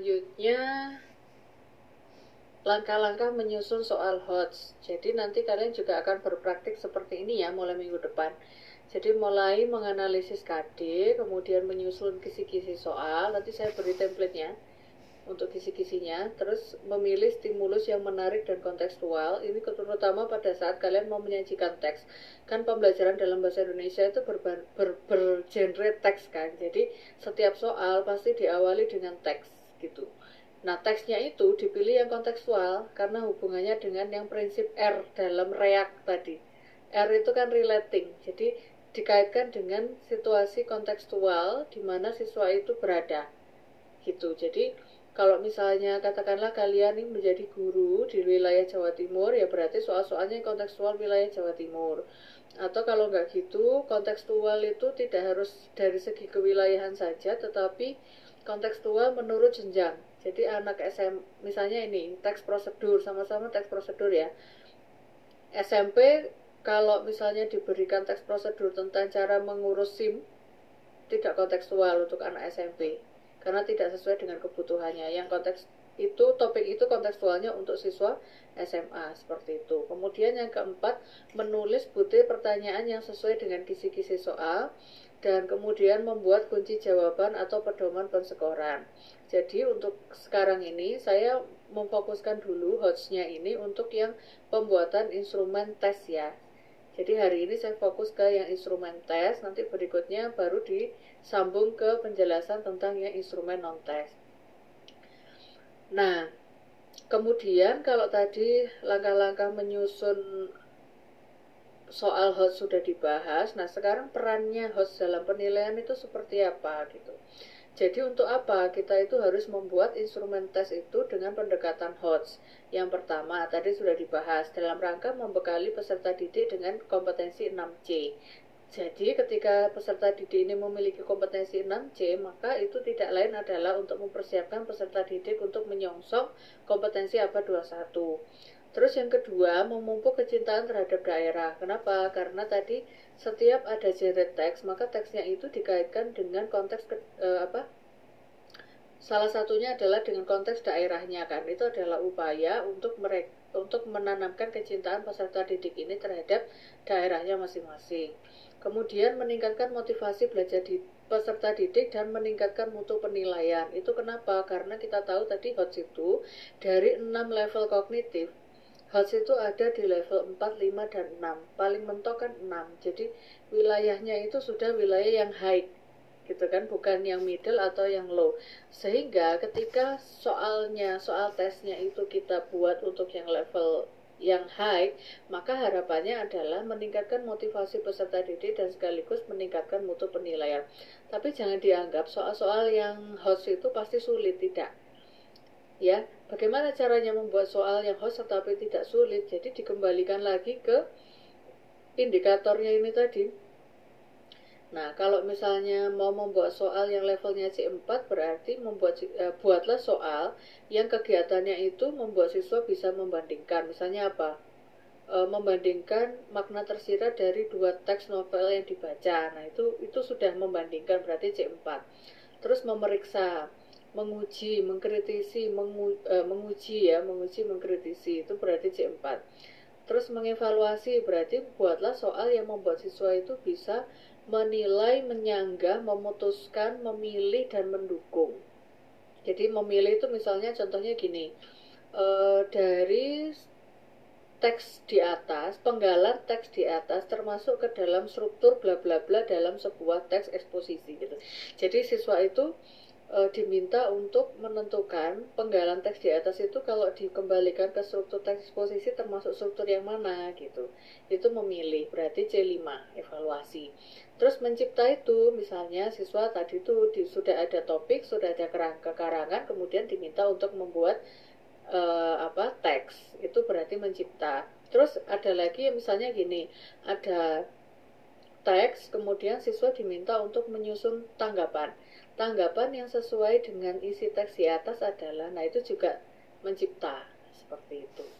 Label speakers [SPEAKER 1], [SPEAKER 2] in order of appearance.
[SPEAKER 1] Selanjutnya langkah-langkah menyusun soal HOTS. Jadi nanti kalian juga akan berpraktik seperti ini ya mulai minggu depan. Jadi mulai menganalisis KD, kemudian menyusun kisi-kisi soal. Nanti saya beri templatenya untuk kisi-kisinya. Terus memilih stimulus yang menarik dan kontekstual. Ini terutama pada saat kalian mau menyajikan teks. Kan pembelajaran dalam bahasa Indonesia itu bergenre ber, ber, teks kan. Jadi setiap soal pasti diawali dengan teks gitu. Nah, teksnya itu dipilih yang kontekstual karena hubungannya dengan yang prinsip R dalam react tadi. R itu kan relating, jadi dikaitkan dengan situasi kontekstual di mana siswa itu berada. Gitu. Jadi, kalau misalnya katakanlah kalian ini menjadi guru di wilayah Jawa Timur, ya berarti soal-soalnya kontekstual wilayah Jawa Timur. Atau kalau nggak gitu, kontekstual itu tidak harus dari segi kewilayahan saja, tetapi kontekstual menurut jenjang. Jadi anak SM misalnya ini teks prosedur sama-sama teks prosedur ya. SMP kalau misalnya diberikan teks prosedur tentang cara mengurus SIM tidak kontekstual untuk anak SMP karena tidak sesuai dengan kebutuhannya. Yang konteks itu topik itu kontekstualnya untuk siswa SMA seperti itu. Kemudian yang keempat, menulis butir pertanyaan yang sesuai dengan kisi-kisi soal dan kemudian membuat kunci jawaban atau pedoman pensekoran. Jadi untuk sekarang ini saya memfokuskan dulu hotsnya ini untuk yang pembuatan instrumen tes ya. Jadi hari ini saya fokus ke yang instrumen tes, nanti berikutnya baru disambung ke penjelasan tentang yang instrumen non tes. Nah, kemudian kalau tadi langkah-langkah menyusun soal host sudah dibahas. Nah, sekarang perannya host dalam penilaian itu seperti apa gitu. Jadi untuk apa kita itu harus membuat instrumen tes itu dengan pendekatan HOTS. Yang pertama tadi sudah dibahas dalam rangka membekali peserta didik dengan kompetensi 6C. Jadi ketika peserta didik ini memiliki kompetensi 6C, maka itu tidak lain adalah untuk mempersiapkan peserta didik untuk menyongsong kompetensi ABA 21. Terus yang kedua, memupuk kecintaan terhadap daerah. Kenapa? Karena tadi setiap ada genre teks, maka teksnya itu dikaitkan dengan konteks ke, eh, apa? Salah satunya adalah dengan konteks daerahnya kan. Itu adalah upaya untuk mereka untuk menanamkan kecintaan peserta didik ini terhadap daerahnya masing-masing. Kemudian meningkatkan motivasi belajar di peserta didik dan meningkatkan mutu penilaian. Itu kenapa? Karena kita tahu tadi HOTS itu dari 6 level kognitif HOTS itu ada di level 4, 5, dan 6 paling mentok kan 6 jadi wilayahnya itu sudah wilayah yang high gitu kan? Bukan yang middle atau yang low. Sehingga ketika soalnya soal tesnya itu kita buat untuk yang level yang high, maka harapannya adalah meningkatkan motivasi peserta didik dan sekaligus meningkatkan mutu penilaian. Tapi jangan dianggap soal-soal yang host itu pasti sulit, tidak. Ya bagaimana caranya membuat soal yang host tetapi tidak sulit? Jadi dikembalikan lagi ke indikatornya ini tadi. Nah kalau misalnya mau membuat soal yang levelnya C4 berarti membuat eh, buatlah soal yang kegiatannya itu membuat siswa bisa membandingkan. Misalnya apa? E, membandingkan makna tersirat dari dua teks novel yang dibaca. Nah itu itu sudah membandingkan berarti C4 terus memeriksa menguji, mengkritisi, mengu, uh, menguji ya, menguji, mengkritisi itu berarti C4. Terus mengevaluasi berarti buatlah soal yang membuat siswa itu bisa menilai, menyanggah, memutuskan, memilih dan mendukung. Jadi memilih itu misalnya contohnya gini, uh, dari teks di atas, penggalan teks di atas termasuk ke dalam struktur bla bla bla dalam sebuah teks eksposisi gitu. Jadi siswa itu e, diminta untuk menentukan penggalan teks di atas itu kalau dikembalikan ke struktur teks eksposisi termasuk struktur yang mana gitu. Itu memilih, berarti C5 evaluasi. Terus mencipta itu misalnya siswa tadi itu di, sudah ada topik, sudah ada kerangka karangan, kemudian diminta untuk membuat e, apa teks. Itu berarti mencipta. Terus ada lagi misalnya gini, ada teks, kemudian siswa diminta untuk menyusun tanggapan. Tanggapan yang sesuai dengan isi teks di atas adalah nah itu juga mencipta seperti itu